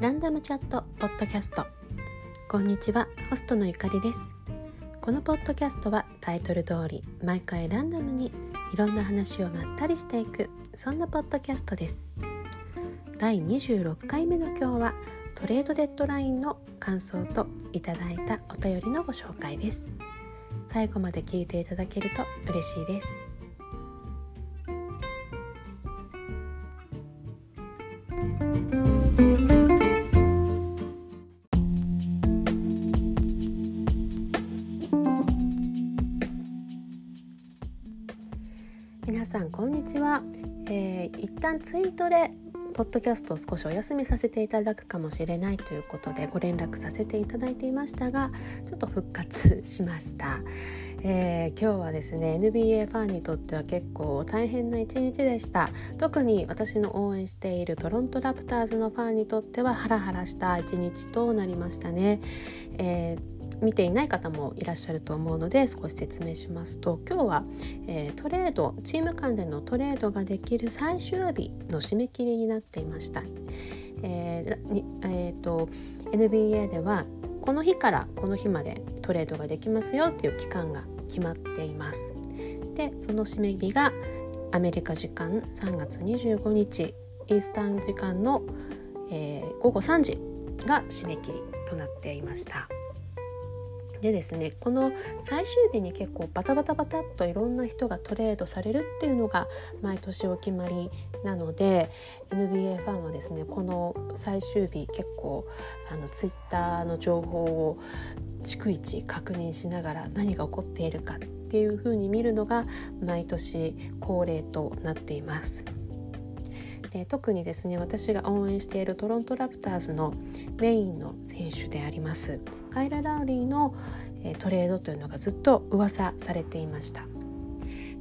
ランダムチャットポッドキャスト。こんにちはホストのゆかりです。このポッドキャストはタイトル通り毎回ランダムにいろんな話をまったりしていくそんなポッドキャストです。第26回目の今日はトレードデッドラインの感想といただいたお便りのご紹介です。最後まで聞いていただけると嬉しいです。旦ツイートでポッドキャストを少しお休みさせていただくかもしれないということでご連絡させていただいていましたがちょっと復活しました、えー、今日はですね NBA ファンにとっては結構大変な一日でした。特に私の応援しているトロントラプターズのファンにとってはハラハラした一日となりましたね、えー見ていない方もいらっしゃると思うので少し説明しますと今日は、えー、トレードチーム間でのトレードができる最終日の締め切りになっていました。えーえーと、NBA ではこの日からこの日までトレードができますよっていう期間が決まっています。でその締め日がアメリカ時間3月25日イースタン時間の、えー、午後3時が締め切りとなっていました。でですねこの最終日に結構バタバタバタっといろんな人がトレードされるっていうのが毎年お決まりなので NBA ファンはですねこの最終日結構あのツイッターの情報を逐一確認しながら何が起こっているかっていうふうに見るのが毎年恒例となっています。で特にですね私が応援しているトロントラプターズのメインの選手でありますカイラ・ラウリーの、えトレードというのがずっと噂されていました。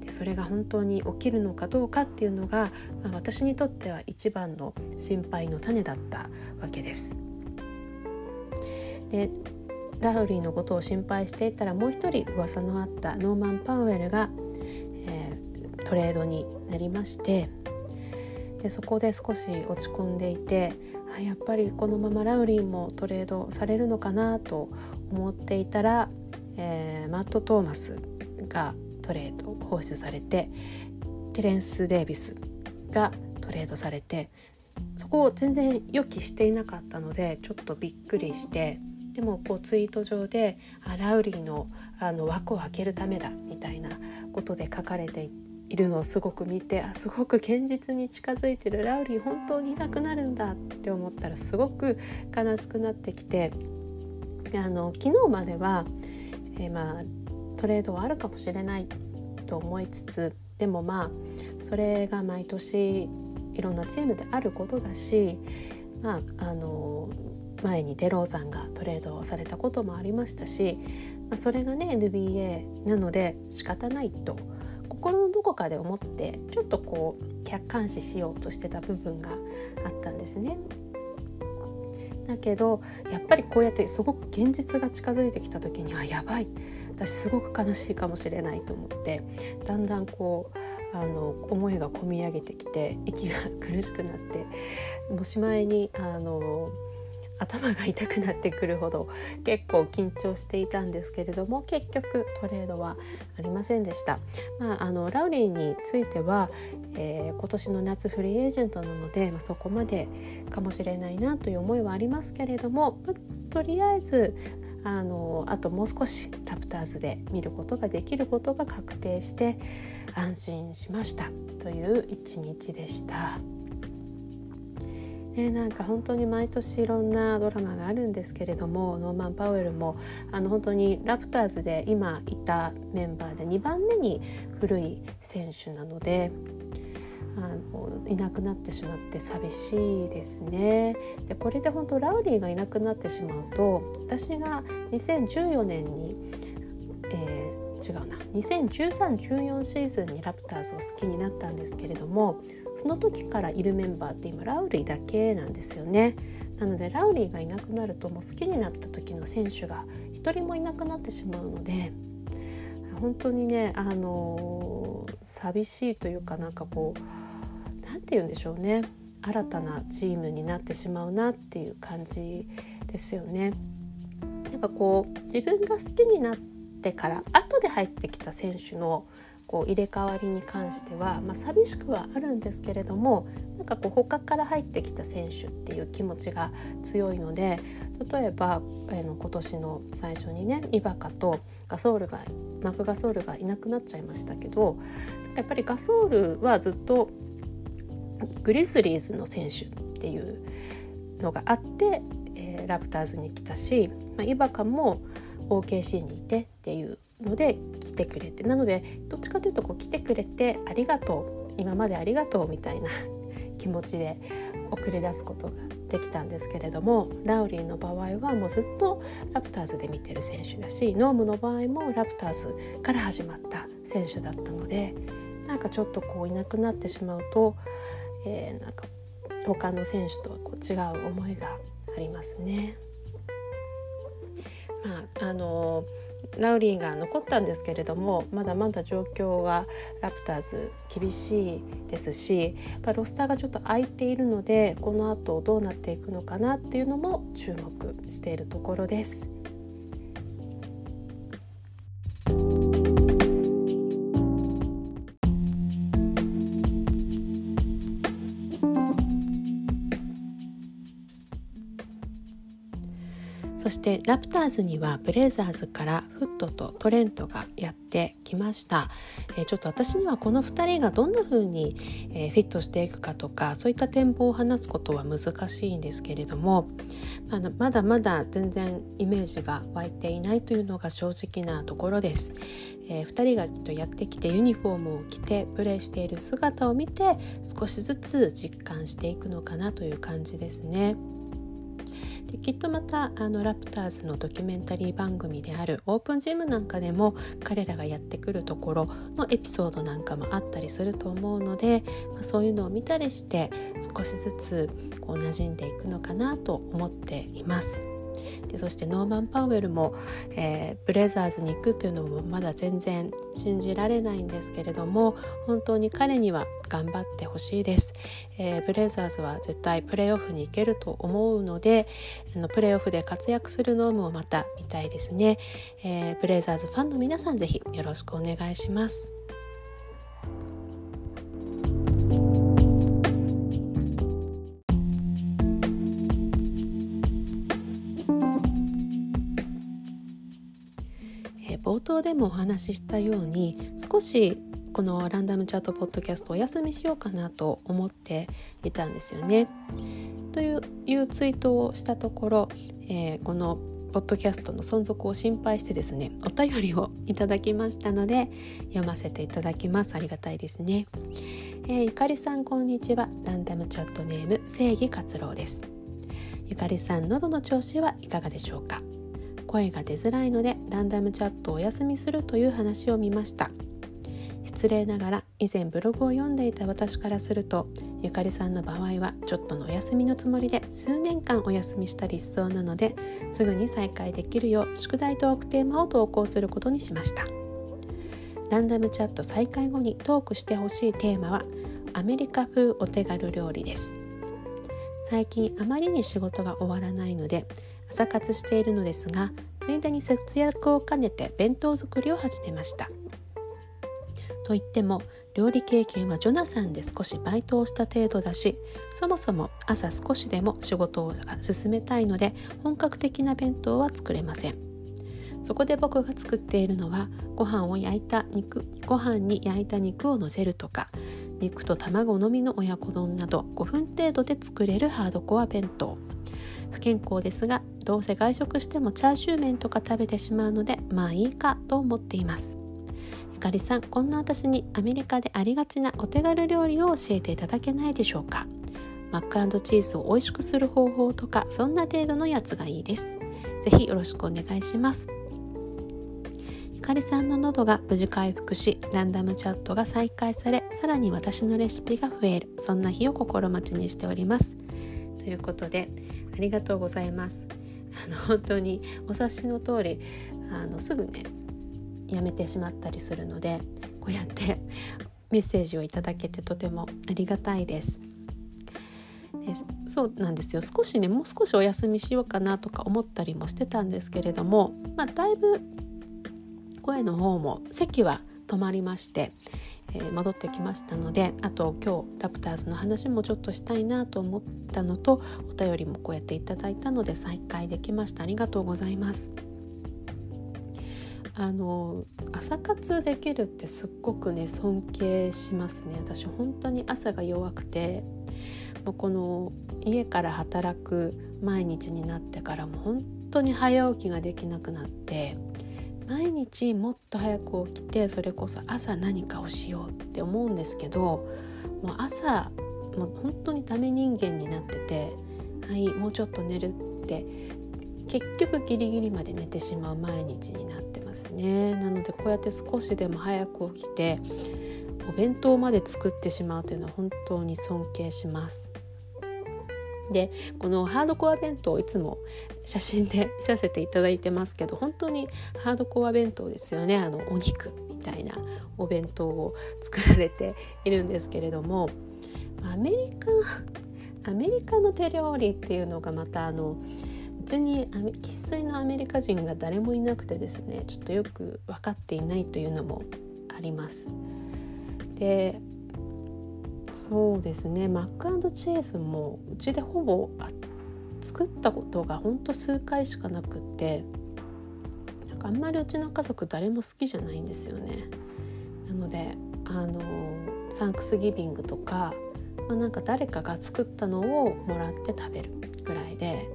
でそれが本当に起きるのかどうかっていうのが、まあ、私にとっては一番の心配の種だったわけです。でラウリーのことを心配していたらもう一人噂のあったノーマン・パウエルが、えー、トレードになりましてでそこで少し落ち込んでいてやっぱりこのままラウリーもトレードされるのかなと思っていたら、えー、マット・トーマスがトレード放出されてテレンス・デイビスがトレードされてそこを全然予期していなかったのでちょっとびっくりしてでもこうツイート上であラウリーのあの枠を開けるためだみたいなことで書かれていて。いるのをすごく見てあすごく現実に近づいてるラウリー本当にいなくなるんだって思ったらすごく悲しくなってきてあの昨日までは、えー、まあ、トレードはあるかもしれないと思いつつでもまあそれが毎年いろんなチームであることだし、まあ、あの前にデローザンがトレードをされたこともありましたし、まあ、それがね NBA なので仕方ないと心のどこかで思ってちょっとこう客観視しようとしてた部分があったんですね。だけどやっぱりこうやってすごく現実が近づいてきた時にあやばい私すごく悲しいかもしれないと思ってだんだんこうあの思いがこみ上げてきて息が苦しくなってもうしまいにあの頭が痛くなってくるほど結構緊張していたんですけれども結局トレードはありませんでした。まあ、あのラウリーについては、えー、今年の夏フリーエージェントなので、まあ、そこまでかもしれないなという思いはありますけれどもとりあえずあのあともう少しラプターズで見ることができることが確定して安心しましたという一日でした。ね、なんか本当に毎年いろんなドラマがあるんですけれどもノーマン・パウエルもあの本当にラプターズで今いたメンバーで2番目に古い選手なので。あのいなくなってしまって寂しいですねでこれで本当ラウリーがいなくなってしまうと私が2014年に、えー、違うな2013-14シーズンにラプターズを好きになったんですけれどもその時からいるメンバーって今ラウリーだけなんですよねなのでラウリーがいなくなるともう好きになった時の選手が一人もいなくなってしまうので本当にねあのー、寂しいというかなんかこう何て言うんでしょうね新たなチームになってしまうなっていう感じですよね。なんかこう自分が好きになってから後で入ってきた選手のこう入れ替わりに関しては、まあ、寂しくはあるんですけれどもなんかこう他から入ってきた選手っていう気持ちが強いので例えば、えの今年の最初にねイバカとガソールがマクガソールがいなくなっちゃいましたけどやっぱりガソールはずっとグリズリーズの選手っていうのがあって、えー、ラプターズに来たし、まあ、イバカも OKC にいてっていうので来てくれてなのでどっちかというとこう来てくれてありがとう今までありがとうみたいな 気持ちで送り出すことができたんですけれどもラウリーの場合はもうずっとラプターズで見てる選手だしノームの場合もラプターズから始まった選手だったのでなんかちょっとこういなくなってしまうと、えー、なんか他の選手とはこう違う思いがありますね。まああのーナウリーが残ったんですけれどもまだまだ状況はラプターズ厳しいですしロスターがちょっと空いているのでこの後どうなっていくのかなっていうのも注目しているところです。そしてラプターズにはブレイザーズからフットとトレントがやってきました、えー、ちょっと私にはこの2人がどんな風に、え、フィットしていくかとかそういった展望を話すことは難しいんですけれども、まあ、まだまだ全然イメージが湧いていないというのが正直なところです、えー、2人がきっとやってきてユニフォームを着てプレーしている姿を見て少しずつ実感していくのかなという感じですね。できっとまたあのラプターズのドキュメンタリー番組であるオープンジムなんかでも彼らがやってくるところのエピソードなんかもあったりすると思うので、まあ、そういうのを見たりして少しずつこう馴染んでいくのかなと思っています。でそしてノーマン・パウエルも、えー、ブレザーズに行くというのもまだ全然信じられないんですけれども本当に彼には頑張ってほしいです、えー、ブレザーズは絶対プレーオフに行けると思うのであのプレーオフで活躍するノームをまた見たいですね、えー、ブレザーズファンの皆さんぜひよろしくお願いします。頭でもお話ししたように少しこのランダムチャートポッドキャストお休みしようかなと思っていたんですよね。といういうツイートをしたところ、えー、このポッドキャストの存続を心配してですねお便りをいただきましたので読ませていただきます。ありがたいですね、えー、ゆかりさんこんにちは。ランダムチャットネーム正義活郎です。ゆかりさん喉の調子はいかがでしょうか？声が出づらいのでランダムチャットをお休みするという話を見ました。失礼ながら以前ブログを読んでいた私からするとゆかりさんの場合はちょっとのお休みのつもりで数年間お休みしたりしそうなのですぐに再開できるよう宿題トークテーマを投稿することにしました。ランダムチャット再開後にトークしてほしいテーマはアメリカ風お手軽料理です。最近あまりに仕事が終わらないので朝活しているのですがついでに節約を兼ねて弁当作りを始めました。と言っても料理経験はジョナサンで少しバイトをした程度だしそもそも朝少しでも仕事を進めたいので本格的な弁当は作れません。そこで僕が作っているのはご飯を焼いた肉ご飯に焼いた肉をのせるとか肉と卵のみの親子丼など5分程度で作れるハードコア弁当。不健康ですがどうせ外食してもチャーシュー麺とか食べてしまうのでまあいいかと思っています。ゆかりさんこんな私にアメリカでありがちなお手軽料理を教えていただけないでしょうか。マックチーズを美味しくする方法とかそんな程度のやつがいいです。ぜひよろしくお願いします。ゆかりさんの喉が無事回復しランダムチャットが再開されさらに私のレシピが増える。そんな日を心待ちにしております。ということでありがとうございます。あの本当にお察しの通りあのすぐねやめてしまったりするのでこうやってメッセージをいただけてとてもありがたいです。えそうなんですよ。少しねもう少しお休みしようかなとか思ったりもしてたんですけれども、まあ、だいぶ声の方も席は止まりまして、えー、戻ってきましたのであと今日ラプターズの話もちょっとしたいなと思ったのとお便りもこうやっていただいたので再開できましたありがとうございます。あの朝活できるってすっごくね尊敬しますね私本当に朝が弱くてもうこの家から働く毎日になってからも本当に早起きができなくなって毎日もっと早く起きてそれこそ朝何かをしようって思うんですけどもう朝もう本当にダメ人間になっててはいもうちょっと寝るって結局ギリギリまで寝てしまう毎日になってますね。なのでこうやって少しでも早く起きてお弁当まで作ってしまうというのは本当に尊敬します。でこのハードコア弁当いつも写真で見させていただいてますけど本当にハードコア弁当ですよねあのお肉みたいなお弁当を作られているんですけれどもアメリカアメリカの手料理っていうのがまたあの別に生粋のアメリカ人が誰もいなくてですねちょっとよく分かっていないというのもあります。でそうですねマックチーズもうちでほぼ作ったことがほんと数回しかなくってなんかあんまりうちの家族誰も好きじゃないんですよね。なのであのサンクスギビングとか、まあ、なんか誰かが作ったのをもらって食べるぐらいで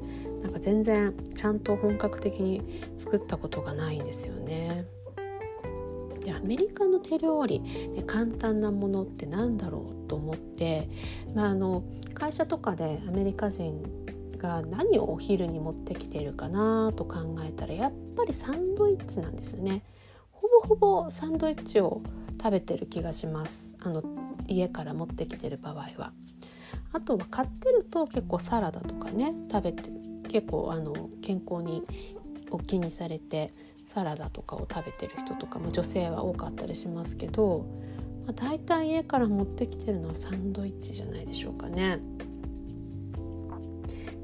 なんか全然ちゃんと本格的に作ったことがないんですよね。でアメリカの手料理で簡単なものって何だろうと思って、まあ、あの会社とかでアメリカ人が何をお昼に持ってきているかなと考えたらやっぱりサンドイッチなんですよね。ほぼほぼサンドイッチを食べてる気がしますあの家から持ってきてる場合は。あとは買ってると結構サラダとかね食べて結構あの健康にお気にされてサラダとかを食べてる人とかも女性は多かったりしますけど、まあ、大体家から持ってきてるのはサンドイッチじゃないでしょうかね。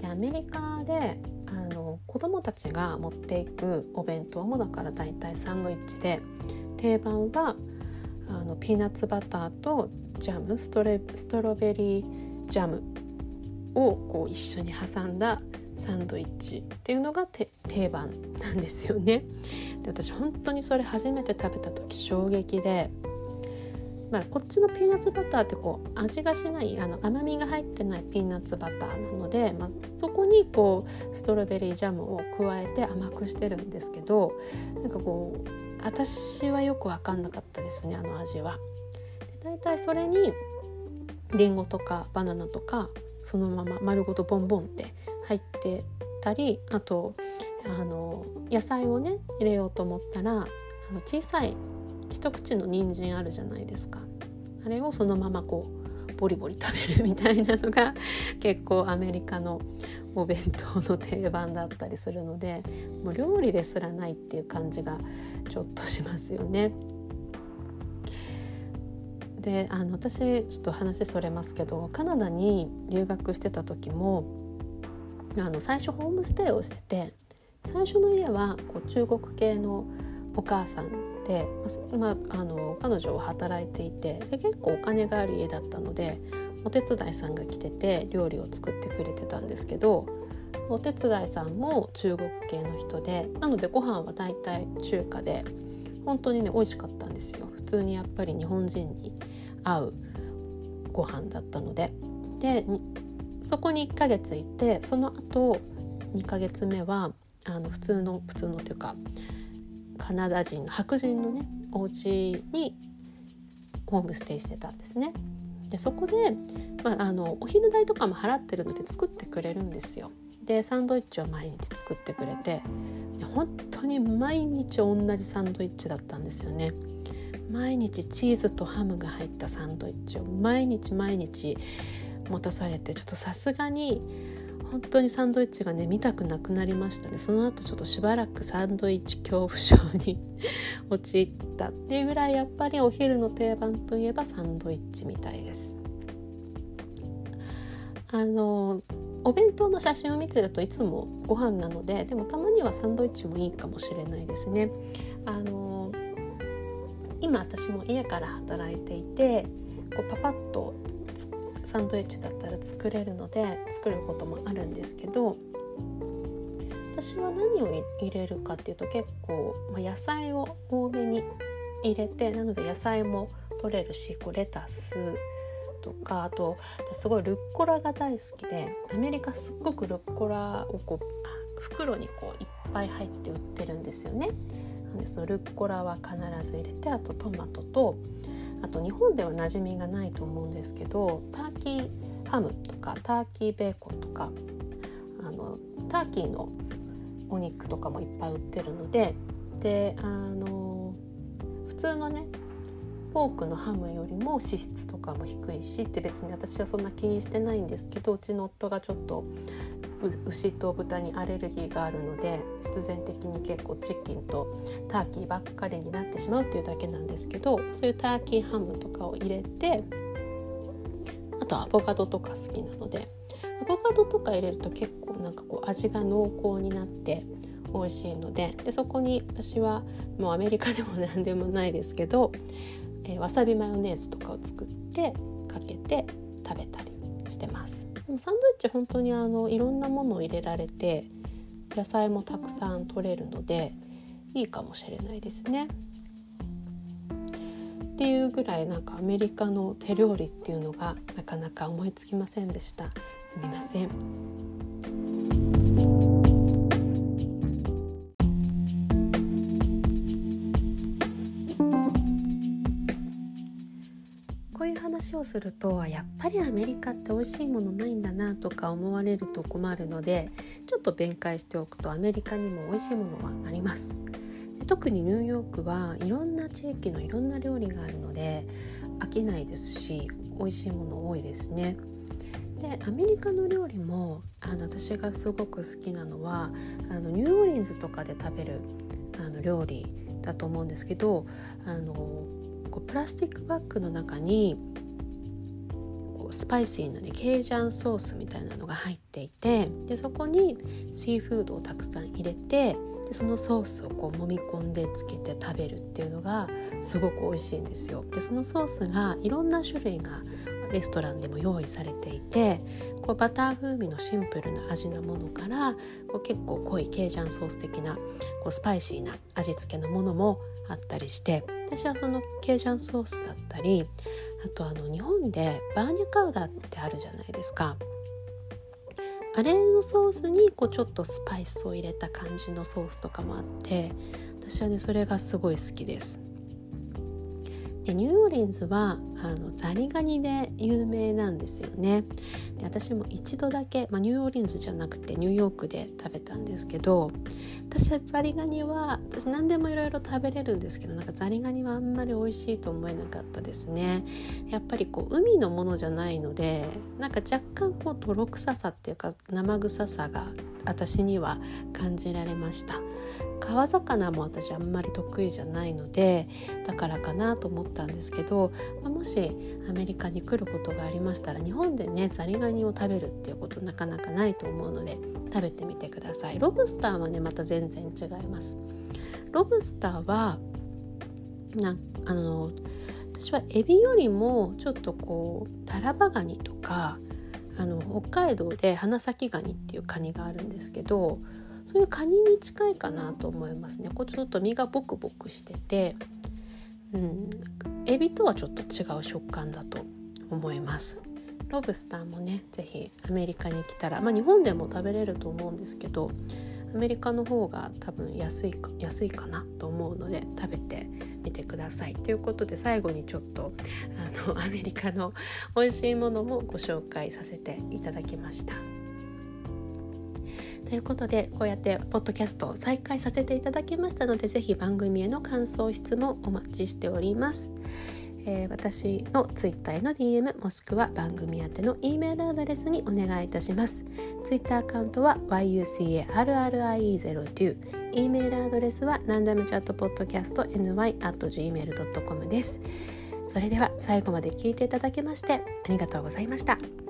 でアメリカであの子供たちが持っていくお弁当もだから大体サンドイッチで定番はあのピーナッツバターとジャムストレストロベリージャムをこう一緒に挟んだサンドイッチっていうのが定番なんですよね。で私本当にそれ初めて食べた時衝撃で、まあ、こっちのピーナッツバターってこう味がしないあの甘みが入ってないピーナッツバターなので、まあ、そこにこうストロベリージャムを加えて甘くしてるんですけどなんかこう私はよく分かんなかったですねあの味は。で大体それにりんごとかバナナとかそのまま丸ごとボンボンってってたりあとあの野菜をね入れようと思ったらあの小さい一口の人参あるじゃないですかあれをそのままこうボリボリ食べるみたいなのが 結構アメリカのお弁当の定番だったりするのでもう料理ですらないっていう感じがちょっとしますよね。であの私ちょっと話それますけどカナダに留学してた時もあの最初ホームステイをしてて最初の家はこう中国系のお母さんで、まあ、あの彼女は働いていてで結構お金がある家だったのでお手伝いさんが来てて料理を作ってくれてたんですけどお手伝いさんも中国系の人でなのでご飯は大体中華で本当にね美味しかったんですよ。普通にやっぱり日本人に合うご飯だったので。でそこに1ヶ月いてその後2ヶ月目はあの普通の普通のというかカナダ人の白人のねお家にホームステイしてたんですね。でそこで、まあ、あのお昼代とかも払ってるので作ってくれるんですよ。でサンドイッチを毎日作ってくれて本当に毎日同じサンドイッチだったんですよね。毎日チーズとハムが入ったサンドイッチを毎日毎日持たされてちょっとさすがに本当にサンドイッチがね見たくなくなりましたねその後ちょっとしばらくサンドイッチ恐怖症に 陥ったっていうぐらいやっぱりお昼の定番といえばサンドイッチみたいですあのお弁当の写真を見てるといつもご飯なのででもたまにはサンドイッチもいいかもしれないですね。あの今私も家から働いていてこうパパッとサンドイッチだったら作れるので作ることもあるんですけど私は何を入れるかっていうと結構、まあ、野菜を多めに入れてなので野菜も取れるしこうレタスとかあとすごいルッコラが大好きでアメリカすっごくルッコラをこう袋にこういっぱい入って売ってるんですよね。なのでそのルッコラは必ず入れてあとトマトとあと日本では馴染みがないと思うんですけどターキーハムとかターキーベーコンとかあのターキーのお肉とかもいっぱい売ってるのでであの普通のねポークのハムよりも脂質とかも低いしって別に私はそんな気にしてないんですけどうちの夫がちょっと牛と豚にアレルギーがあるので必然的に結構チキンとターキーばっかりになってしまうっていうだけなんですけどそういうターキーハムとかを入れてあとアボカドとか好きなのでアボカドとか入れると結構なんかこう味が濃厚になって美味しいのででそこに私はもうアメリカでも何でもないですけどえー、わさびマヨネーズとかを作ってかけて食べたりしてますでもサンドイッチ本当にあのいろんなものを入れられて野菜もたくさん取れるのでいいかもしれないですね。っていうぐらいなんかアメリカの手料理っていうのがなかなか思いつきませんでしたすみません。話をするとやっぱりアメリカって美味しいものないんだなとか思われると困るのでちょっと弁解しておくとアメリカにも美味しいものはあります。特にニューヨークはいろんな地域のいろんな料理があるので飽きないですし美味しいもの多いですね。でアメリカの料理もあの私がすごく好きなのはあのニューオーリンズとかで食べるあの料理だと思うんですけどあのこうプラスチックバッグの中にスパイシーなねケージャンソースみたいなのが入っていてでそこにシーフードをたくさん入れてでそのソースをこう揉み込んでつけて食べるっていうのがすごく美味しいんですよ。でそのソースがいろんな種類がレストランでも用意されていてこうバター風味のシンプルな味のものからこう結構濃いケージャンソース的なこうスパイシーな味付けのものもあったりして私はそのケージャンソースだったりあとあの日本でバーニャカウダってあるじゃないですか。あれのソースにこうちょっとスパイスを入れた感じのソースとかもあって私はねそれがすごい好きです。でニューオーリンズはあのザリガニで有名なんですよね。で私も一度だけ、まあ、ニューオーリンズじゃなくてニューヨークで食べたんですけど私はザリガニは私何でもいろいろ食べれるんですけどなんかザリガニはあんまり美味しいと思えなかったですね。やっぱりこう海のものじゃないのでなんか若干こう泥臭さっていうか生臭さが私には感じられました。川魚も私あんまり得意じゃないのでだからかなと思ってたんですけど、まあ、もしアメリカに来ることがありましたら日本でねザリガニを食べるっていうことなかなかないと思うので食べてみてください。ロブスターはねまた全然違います。ロブスターはなあの私はエビよりもちょっとこうタラバガニとかあの北海道で花咲ガニっていうカニがあるんですけどそういうカニに近いかなと思いますね。これちょっと身がボクボクしてて、うん、エビとはちょっと違う食感だと思いますロブスターもね是非アメリカに来たらまあ日本でも食べれると思うんですけどアメリカの方が多分安いか安いかなと思うので食べてみてください。ということで最後にちょっとあのアメリカの美味しいものもご紹介させていただきました。ということでこうやってポッドキャストを再開させていただきましたので是非番組への感想質問お待ちしております。えー、私の Twitter への DM もしくは番組宛ての E メールアドレスにお願いいたします Twitter アカウントは yucarrie02 E メールアドレスはランダムチャットポッドキャスト ny.gmail.com ですそれでは最後まで聞いていただきましてありがとうございました。